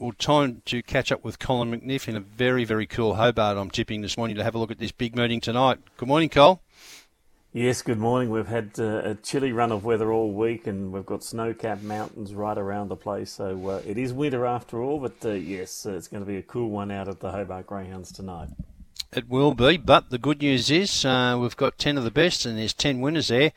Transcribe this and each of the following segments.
well, time to catch up with Colin McNiff in a very, very cool Hobart. I'm tipping this morning to have a look at this big meeting tonight. Good morning, Cole. Yes, good morning. We've had uh, a chilly run of weather all week, and we've got snow-capped mountains right around the place. So uh, it is winter after all, but uh, yes, uh, it's going to be a cool one out at the Hobart Greyhounds tonight. It will be, but the good news is uh, we've got 10 of the best and there's 10 winners there.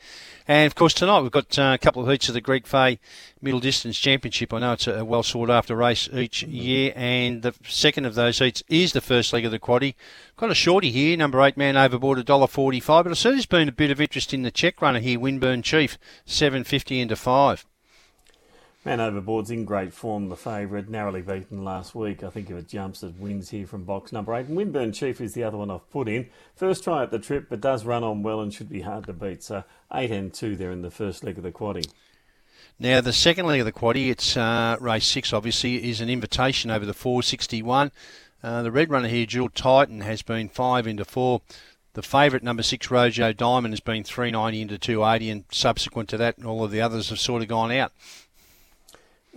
And of course, tonight we've got uh, a couple of heats of the Greek Fay Middle Distance Championship. I know it's a well sought after race each year, and the second of those heats is the first leg of the quaddy. Got a shorty here, number eight man overboard, $1.45, but I see there's been a bit of interest in the check runner here, Winburn Chief, 750 into 5. Man Overboard's in great form, the favourite, narrowly beaten last week. I think if it jumps, it wins here from box number eight. And Winburn Chief is the other one I've put in. First try at the trip, but does run on well and should be hard to beat. So eight and two there in the first leg of the quaddy. Now, the second leg of the quaddy, it's uh, race six, obviously, is an invitation over the 461. Uh, the red runner here, Jewel Titan, has been five into four. The favourite number six, Rojo Diamond, has been 390 into 280, and subsequent to that, all of the others have sort of gone out.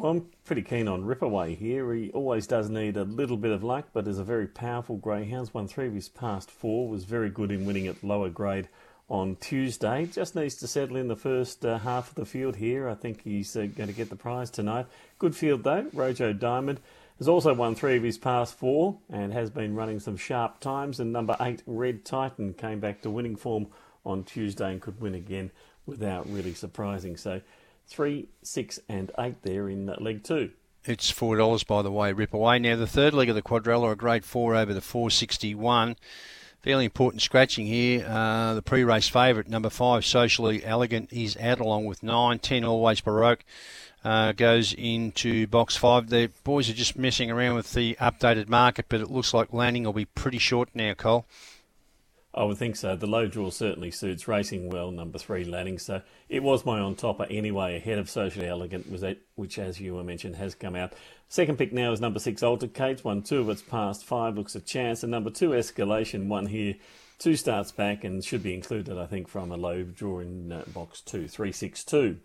I'm pretty keen on Ripaway here. He always does need a little bit of luck, but is a very powerful greyhound. Won three of his past four, was very good in winning at lower grade on Tuesday. Just needs to settle in the first uh, half of the field here. I think he's uh, going to get the prize tonight. Good field though. Rojo Diamond has also won three of his past four and has been running some sharp times. And number eight, Red Titan, came back to winning form on Tuesday and could win again without really surprising. So three, six, and eight there in leg two. It's four dollars, by the way. Rip away now. The third leg of the quadrella, a grade four over the four sixty one. Fairly important scratching here. Uh, the pre-race favourite, number five, socially elegant, is out along with nine, ten, always baroque. Uh, goes into box five. The boys are just messing around with the updated market, but it looks like landing will be pretty short now, Cole. I would think so. The low draw certainly suits racing well. Number three, Lanning. So it was my on topper anyway, ahead of Socially Elegant, was that, which, as you were mentioned, has come out. Second pick now is number six, Altered Cates. One two of its past five looks a chance, and number two, Escalation. One here, two starts back, and should be included, I think, from a low draw in uh, box two, three six two.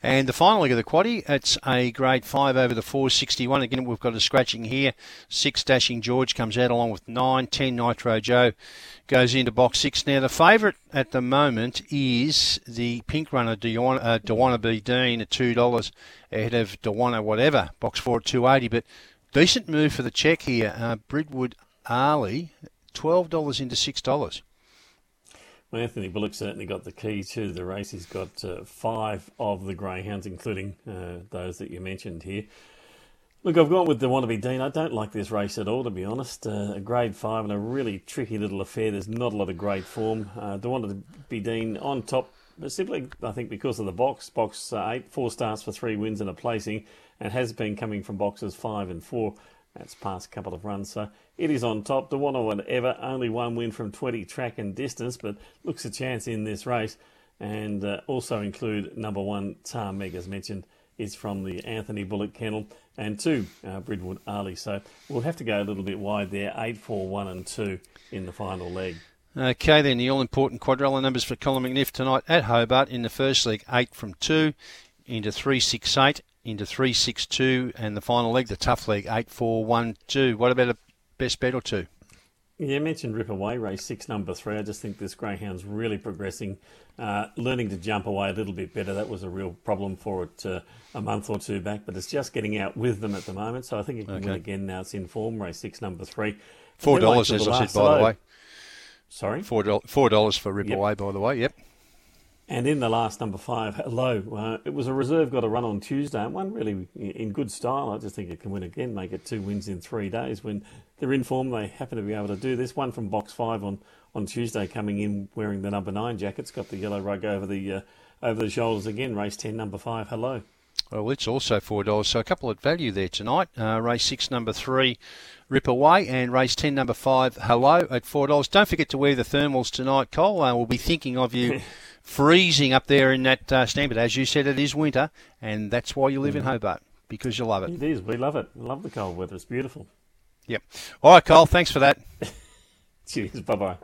And the final leg of the quaddy, it's a grade 5 over the 461. Again, we've got a scratching here. 6 Dashing George comes out along with 9. 10 Nitro Joe goes into box 6. Now, the favourite at the moment is the pink runner, Dewana, uh, Dewana B. Dean, at $2 ahead of Dewana whatever, box 4 at 280 But decent move for the check here. Uh, Bridwood Ali, $12 into $6. Well, Anthony Bullock certainly got the key to the race. He's got uh, five of the greyhounds, including uh, those that you mentioned here. Look, I've gone with the Wannabe Dean. I don't like this race at all, to be honest. Uh, a grade five and a really tricky little affair. There's not a lot of great form. Uh, the Wannabe Dean on top, simply, I think, because of the box. Box uh, eight, four starts for three wins and a placing, and has been coming from boxes five and four. That's past a couple of runs, so it is on top. The one or whatever, only one win from 20 track and distance, but looks a chance in this race. And uh, also include number one, Tar Meg, as mentioned, is from the Anthony Bullock kennel, and two, uh, Bridwood. So we'll have to go a little bit wide there, 8, 4, 1, and 2 in the final leg. Okay, then the all important quadrella numbers for Colin McNiff tonight at Hobart in the first leg 8 from 2 into 3, 6, 8 into 362 and the final leg, the tough leg, 8412. What about a best bet or two? Yeah, you mentioned Rip Away, race six, number three. I just think this greyhound's really progressing, uh, learning to jump away a little bit better. That was a real problem for it uh, a month or two back, but it's just getting out with them at the moment. So I think it can okay. win again now. It's in form, race six, number three. Four dollars, as I said, by the way. Sorry, four dollars for Rip yep. Away, by the way. Yep. And in the last number five, hello, uh, it was a reserve got a run on Tuesday and one really in good style. I just think it can win again, make it two wins in three days. When they're in form, they happen to be able to do this. One from box five on, on Tuesday, coming in wearing the number nine jacket. It's got the yellow rug over the uh, over the shoulders again. Race ten, number five, hello. Well, it's also four dollars, so a couple at value there tonight. Uh, race six, number three, Rip Away, and race ten, number five, Hello, at four dollars. Don't forget to wear the thermals tonight, Cole. Uh, we'll be thinking of you. freezing up there in that uh, as you said, it is winter, and that's why you live mm. in Hobart because you love it. It is. We love it. We love the cold weather. It's beautiful. Yep. All right, Cole. Thanks for that. Cheers. Bye bye.